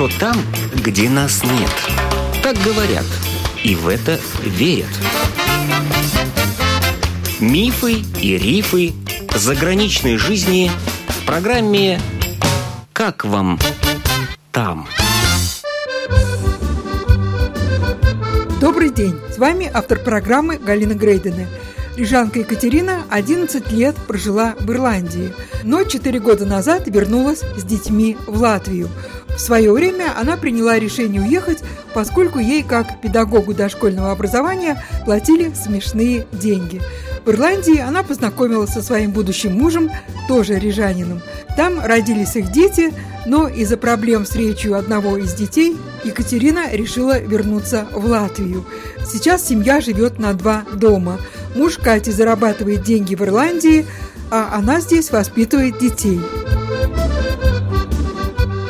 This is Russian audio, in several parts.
хорошо там, где нас нет. Так говорят, и в это верят. Мифы и рифы заграничной жизни в программе «Как вам там?». Добрый день! С вами автор программы Галина Грейдена. Рижанка Екатерина 11 лет прожила в Ирландии, но 4 года назад вернулась с детьми в Латвию. В свое время она приняла решение уехать, поскольку ей, как педагогу дошкольного образования, платили смешные деньги. В Ирландии она познакомилась со своим будущим мужем, тоже рижанином. Там родились их дети, но из-за проблем с речью одного из детей Екатерина решила вернуться в Латвию. Сейчас семья живет на два дома – Муж Кати зарабатывает деньги в Ирландии, а она здесь воспитывает детей.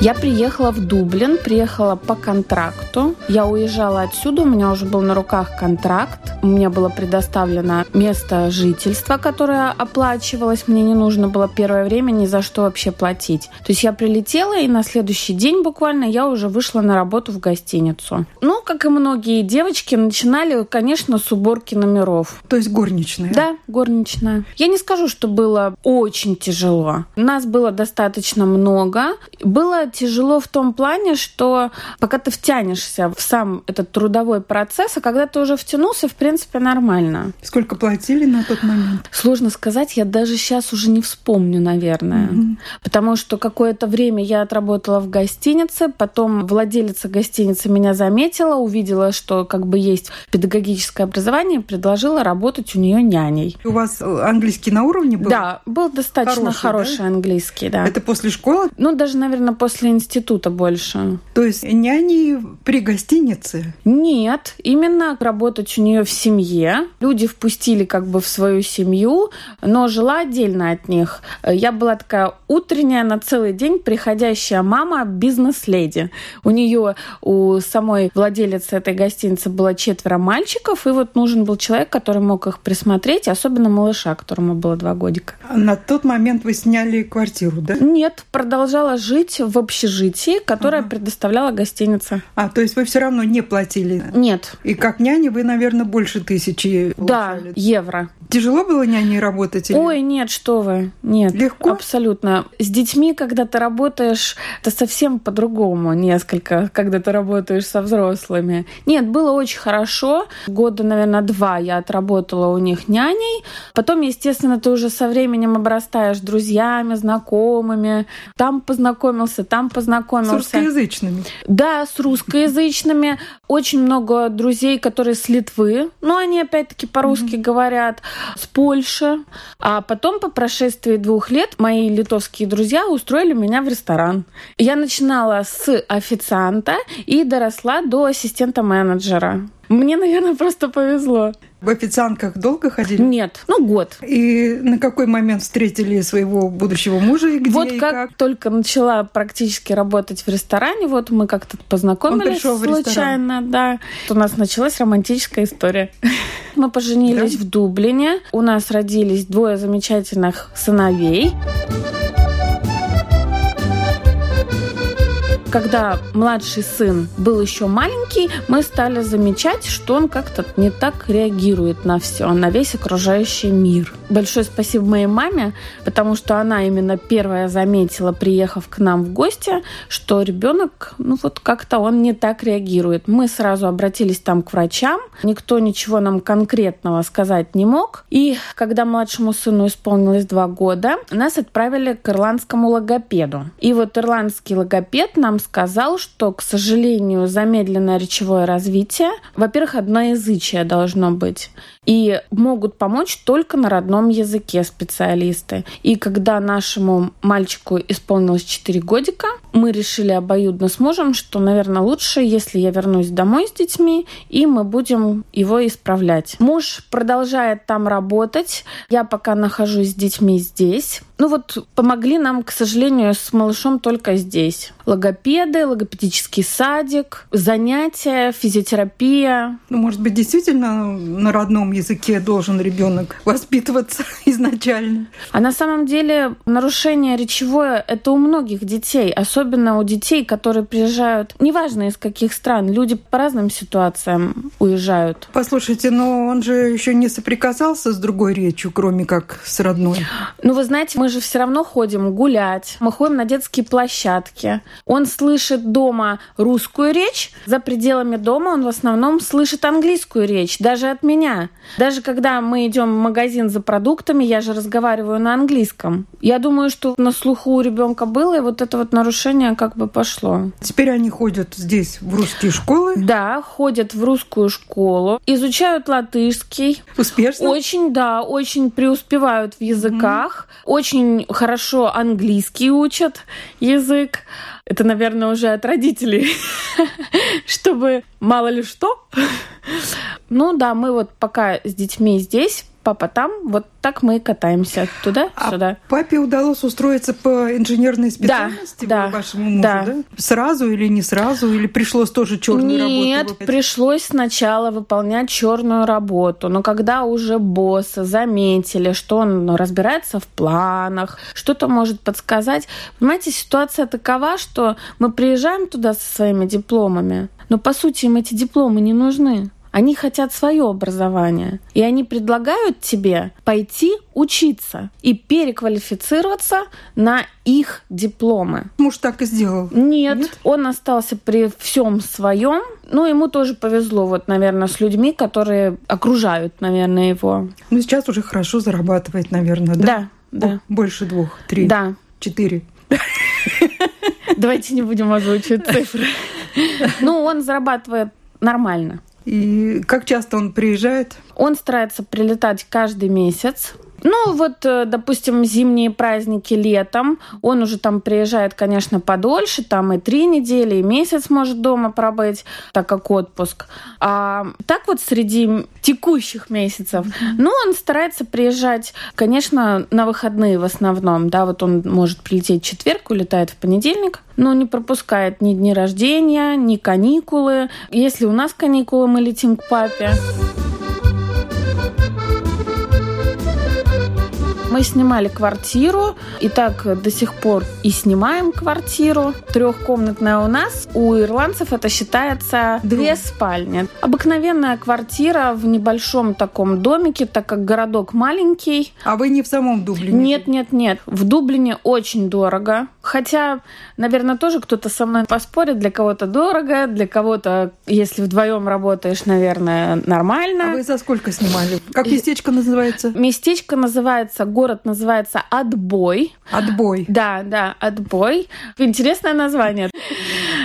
Я приехала в Дублин, приехала по контракту. Я уезжала отсюда, у меня уже был на руках контракт. Мне было предоставлено место жительства, которое оплачивалось. Мне не нужно было первое время ни за что вообще платить. То есть я прилетела, и на следующий день буквально я уже вышла на работу в гостиницу. Ну, как и многие девочки, начинали, конечно, с уборки номеров. То есть горничная? Да, горничная. Я не скажу, что было очень тяжело. Нас было достаточно много. Было тяжело в том плане, что пока ты втянешься в сам этот трудовой процесс, а когда ты уже втянулся, в принципе, нормально. Сколько платили на тот момент? Сложно сказать, я даже сейчас уже не вспомню, наверное. Угу. Потому что какое-то время я отработала в гостинице, потом владелица гостиницы меня заметила, увидела, что как бы есть педагогическое образование, предложила работать у нее няней. У вас английский на уровне был? Да, был достаточно хороший, хороший да? английский, да. Это после школы? Ну, даже, наверное, после после института больше. То есть няни при гостинице? Нет, именно работать у нее в семье. Люди впустили как бы в свою семью, но жила отдельно от них. Я была такая утренняя на целый день приходящая мама, бизнес-леди. У нее, у самой владелицы этой гостиницы было четверо мальчиков, и вот нужен был человек, который мог их присмотреть, особенно малыша, которому было два годика. На тот момент вы сняли квартиру, да? Нет, продолжала жить в общежитии, которое ага. предоставляла гостиница. А, то есть вы все равно не платили? Нет. И как няни вы, наверное, больше тысячи Да, евро. Тяжело было няней работать? Или... Ой, нет, что вы. Нет. Легко? Абсолютно. С детьми, когда ты работаешь, это совсем по-другому несколько, когда ты работаешь со взрослыми. Нет, было очень хорошо. Года, наверное, два я отработала у них няней. Потом, естественно, ты уже со временем обрастаешь друзьями, знакомыми. Там познакомился, там познакомился. С русскоязычными? Да, с русскоязычными. Очень много друзей, которые с Литвы. Но они, опять-таки, по-русски mm-hmm. говорят с Польши. А потом, по прошествии двух лет, мои литовские друзья устроили меня в ресторан. Я начинала с официанта и доросла до ассистента менеджера. Мне, наверное, просто повезло. В официантках долго ходили? Нет, ну год. И на какой момент встретили своего будущего мужа и где Вот и как, как только начала практически работать в ресторане, вот мы как-то познакомились Он пришел случайно, да. У нас началась романтическая история. Мы поженились да? в Дублине. У нас родились двое замечательных сыновей. Когда младший сын был еще маленький, мы стали замечать, что он как-то не так реагирует на все, на весь окружающий мир. Большое спасибо моей маме, потому что она именно первая заметила, приехав к нам в гости, что ребенок, ну вот как-то он не так реагирует. Мы сразу обратились там к врачам, никто ничего нам конкретного сказать не мог. И когда младшему сыну исполнилось два года, нас отправили к ирландскому логопеду. И вот ирландский логопед нам сказал, что, к сожалению, замедленное речевое развитие, во-первых, одноязычие должно быть, и могут помочь только на родном языке специалисты. И когда нашему мальчику исполнилось 4 годика, мы решили обоюдно с мужем, что, наверное, лучше, если я вернусь домой с детьми, и мы будем его исправлять. Муж продолжает там работать. Я пока нахожусь с детьми здесь. Ну вот помогли нам, к сожалению, с малышом только здесь. Логопеды, логопедический садик, занятия, физиотерапия. Ну, может быть, действительно на родном языке должен ребенок воспитываться изначально. А на самом деле нарушение речевое – это у многих детей, особенно у детей, которые приезжают, неважно из каких стран, люди по разным ситуациям уезжают. Послушайте, но он же еще не соприкасался с другой речью, кроме как с родной. Ну, вы знаете, мы же все равно ходим гулять, мы ходим на детские площадки. Он слышит дома русскую речь, за пределами дома он в основном слышит английскую речь, даже от меня. Даже когда мы идем в магазин за продуктами, я же разговариваю на английском. Я думаю, что на слуху у ребенка было, и вот это вот нарушение как бы пошло. Теперь они ходят здесь в русские школы? Да, ходят в русскую школу, изучают латышский. Успешно? Очень, да, очень преуспевают в языках, mm. очень хорошо английский учат язык. Это, наверное, уже от родителей, чтобы мало ли что. Ну да, мы вот пока с детьми здесь, папа там, вот так мы и катаемся туда-сюда. А папе удалось устроиться по инженерной специальности да, вашему мужу, да. да? Сразу или не сразу, или пришлось тоже черную Нет, работу? Нет, пришлось сначала выполнять черную работу, но когда уже боссы заметили, что он разбирается в планах, что-то может подсказать, понимаете, ситуация такова, что мы приезжаем туда со своими дипломами, но по сути им эти дипломы не нужны. Они хотят свое образование. И они предлагают тебе пойти учиться и переквалифицироваться на их дипломы. Муж так и сделал. Нет, Нет? он остался при всем своем. Ну, ему тоже повезло, вот, наверное, с людьми, которые окружают, наверное, его. Ну, сейчас уже хорошо зарабатывает, наверное, да? Да, да. Больше двух, три, да. четыре. Давайте не будем озвучивать цифры. Ну, он зарабатывает нормально. И как часто он приезжает? Он старается прилетать каждый месяц. Ну, вот, э, допустим, зимние праздники летом, он уже там приезжает, конечно, подольше, там и три недели, и месяц может дома пробыть, так как отпуск. А так вот среди текущих месяцев, ну, он старается приезжать, конечно, на выходные в основном, да, вот он может прилететь в четверг, улетает в понедельник, но не пропускает ни дни рождения, ни каникулы. Если у нас каникулы, мы летим к папе. Мы снимали квартиру, и так до сих пор и снимаем квартиру. Трехкомнатная у нас. У ирландцев это считается две спальни. Обыкновенная квартира в небольшом таком домике, так как городок маленький. А вы не в самом Дублине? Нет, нет, нет. В Дублине очень дорого. Хотя, наверное, тоже кто-то со мной поспорит. Для кого-то дорого, для кого-то, если вдвоем работаешь, наверное, нормально. А вы за сколько снимали? Как местечко называется? Местечко называется город называется Отбой. Отбой. Да, да, Отбой. Интересное название.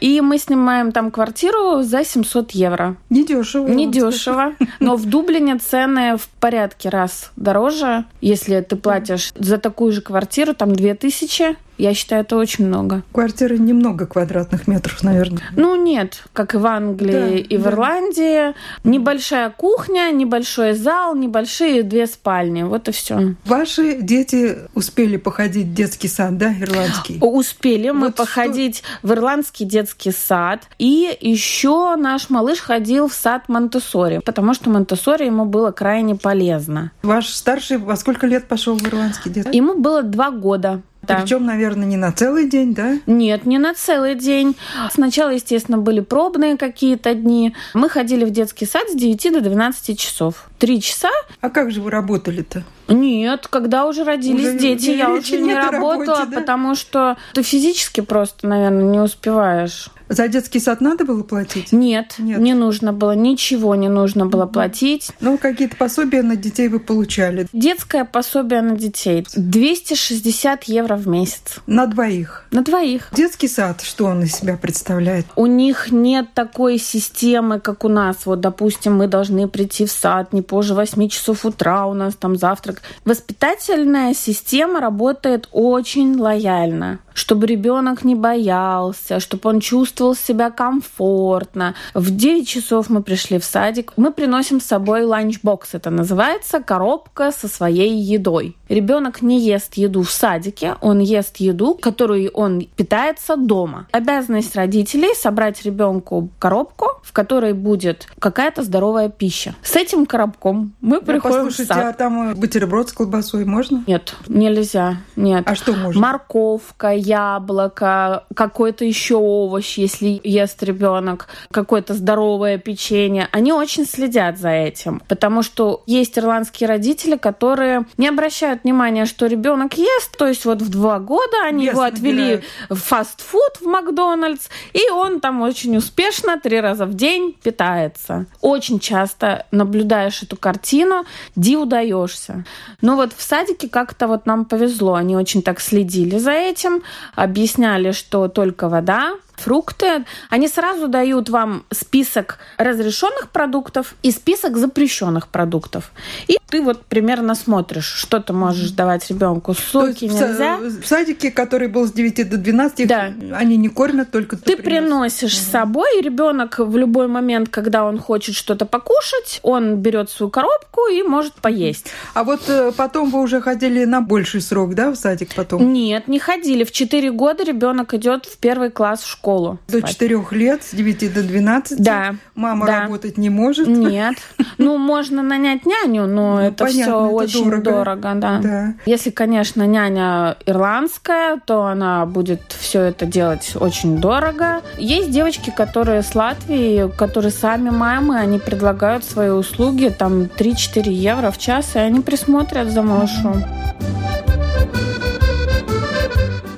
И мы снимаем там квартиру за 700 евро. Недешево. Недешево. Но в Дублине цены в порядке раз дороже. Если ты платишь за такую же квартиру, там 2000, я считаю, это очень много. Квартиры немного квадратных метров, наверное. Ну, нет, как и в Англии да, и в да. Ирландии. Небольшая кухня, небольшой зал, небольшие две спальни. Вот и все. Ваши дети успели походить в детский сад, да, ирландский? Успели вот мы походить что... в ирландский детский сад. И еще наш малыш ходил в сад Монтессори, потому что Монтессори ему было крайне полезно. Ваш старший во сколько лет пошел в ирландский детский? Ему было два года. Да. Причем, наверное, не на целый день, да? Нет, не на целый день. Сначала, естественно, были пробные какие-то дни. Мы ходили в детский сад с 9 до 12 часов. Три часа. А как же вы работали-то? Нет, когда уже родились уже дети, я уже не работала, работе, да? потому что ты физически просто, наверное, не успеваешь. За детский сад надо было платить? Нет, Нет. не нужно было, ничего не нужно было платить. Ну, какие-то пособия на детей вы получали? Детское пособие на детей. 260 евро в месяц. На двоих? На двоих. Детский сад, что он из себя представляет? У них нет такой системы, как у нас. Вот, допустим, мы должны прийти в сад не позже 8 часов утра, у нас там завтрак. Воспитательная система работает очень лояльно. Чтобы ребенок не боялся, чтобы он чувствовал себя комфортно. В 9 часов мы пришли в садик. Мы приносим с собой ланчбокс, это называется, коробка со своей едой. Ребенок не ест еду в садике, он ест еду, которую он питается дома. Обязанность родителей собрать ребенку коробку, в которой будет какая-то здоровая пища. С этим коробком мы Да, приходим в послушайте, сад. а там э, бутерброд с колбасой можно? Нет, нельзя. Нет. А что можно? Морковка, яблоко, какой-то еще овощ, если ест ребенок, какое-то здоровое печенье. Они очень следят за этим, потому что есть ирландские родители, которые не обращают внимания, что ребенок ест, то есть вот в два года они Вес его отвели набирает. в фастфуд в Макдональдс, и он там очень успешно три раза в день питается. Очень часто наблюдаешь эту картину, диву даешься. Но вот в садике как-то вот нам повезло. Они очень так следили за этим, объясняли, что только вода, фрукты. Они сразу дают вам список разрешенных продуктов и список запрещенных продуктов. И ты вот примерно смотришь, что ты можешь давать ребенку. Соки нельзя. В садике, который был с 9 до 12, их- Да. они не кормят, только Ты приносишь. приносишь с собой, и ребенок в любой момент, когда он хочет что-то покушать, он берет свою коробку и может поесть. А вот э, потом вы уже ходили на больший срок, да, в садик потом? Нет, не ходили. В 4 года ребенок идет в первый класс в школу. До спать. 4 лет, с 9 до 12. Да. Мама да. работать не может. Нет. Ну, можно нанять няню, но Ну, это понятно, все это очень дорого. дорого, да. Да. Если, конечно, няня ирландская, то она будет все это делать очень дорого. Есть девочки, которые с Латвии, которые сами мамы, они предлагают свои услуги, там 3-4 евро в час, и они присмотрят за малышом.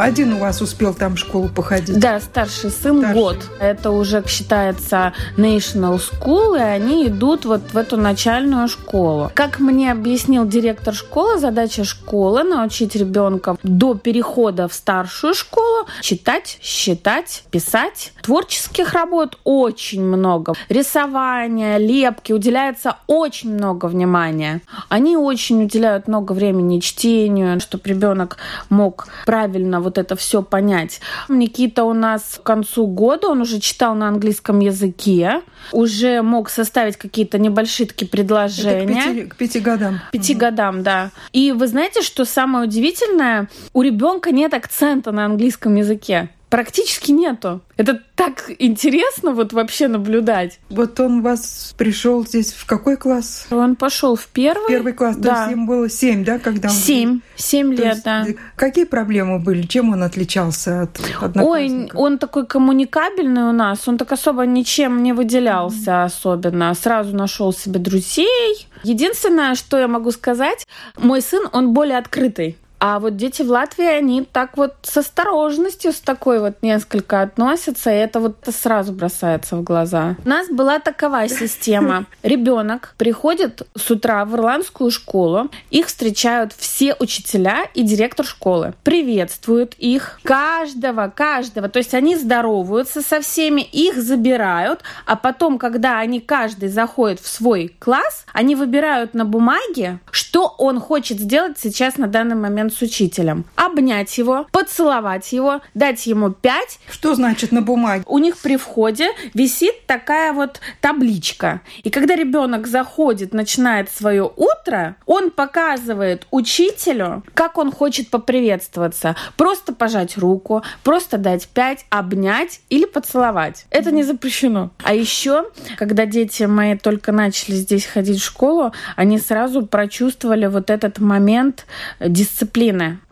Один у вас успел там в школу походить. Да, старший сын Старший. год. Это уже считается National School, и они идут вот в эту начальную школу. Как мне объяснил директор школы, задача школы научить ребенка до перехода в старшую школу читать, считать, писать. Творческих работ очень много. Рисование, лепки, уделяется очень много внимания. Они очень уделяют много времени чтению, чтобы ребенок мог правильно вот это все понять. Никита у нас к концу года, он уже читал на английском языке, уже мог составить какие-то небольшие такие Это к предложения. пяти, к пяти годам. Пяти годам, да. И вы знаете, что самое удивительное? У ребенка нет акцента на английском языке. Практически нету. Это так интересно вот вообще наблюдать. Вот он у вас пришел здесь в какой класс? Он пошел в первый. Первый класс, то да. есть им было семь, да, когда он... Семь. Семь То лет, есть, да. Какие проблемы были? Чем он отличался от Ой, он такой коммуникабельный у нас, он так особо ничем не выделялся особенно. Сразу нашел себе друзей. Единственное, что я могу сказать, мой сын, он более открытый. А вот дети в Латвии, они так вот с осторожностью, с такой вот несколько относятся, и это вот сразу бросается в глаза. У нас была такова система. Ребенок приходит с утра в ирландскую школу, их встречают все учителя и директор школы. Приветствуют их, каждого, каждого. То есть они здороваются со всеми, их забирают, а потом, когда они каждый заходит в свой класс, они выбирают на бумаге, что он хочет сделать сейчас на данный момент с учителем. Обнять его, поцеловать его, дать ему пять, Что значит на бумаге? у них при входе висит такая вот табличка. И когда ребенок заходит, начинает свое утро, он показывает учителю, как он хочет поприветствоваться. Просто пожать руку, просто дать пять, обнять или поцеловать. Это не запрещено. А еще, когда дети мои только начали здесь ходить в школу, они сразу прочувствовали вот этот момент дисциплины.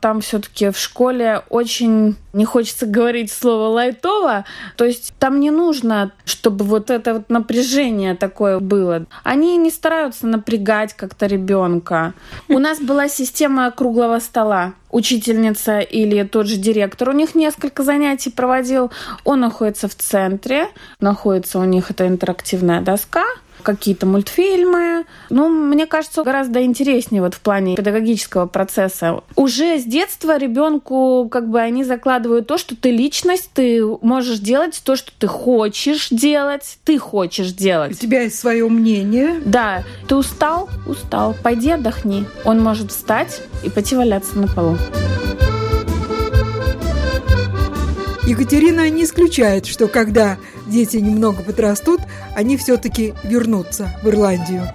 Там все-таки в школе очень, не хочется говорить слово лайтово, то есть там не нужно, чтобы вот это вот напряжение такое было. Они не стараются напрягать как-то ребенка. У нас была система круглого стола. Учительница или тот же директор у них несколько занятий проводил. Он находится в центре, находится у них эта интерактивная доска, какие-то мультфильмы. Ну, мне кажется, гораздо интереснее вот в плане педагогического процесса. Уже с детства ребенку как бы они закладывают то, что ты личность, ты можешь делать то, что ты хочешь делать, ты хочешь У делать. тебя есть свое мнение. Да, ты устал? Устал. Пойди отдохни. Он может встать и пойти валяться на полу. Екатерина не исключает, что когда дети немного подрастут, они все-таки вернутся в Ирландию.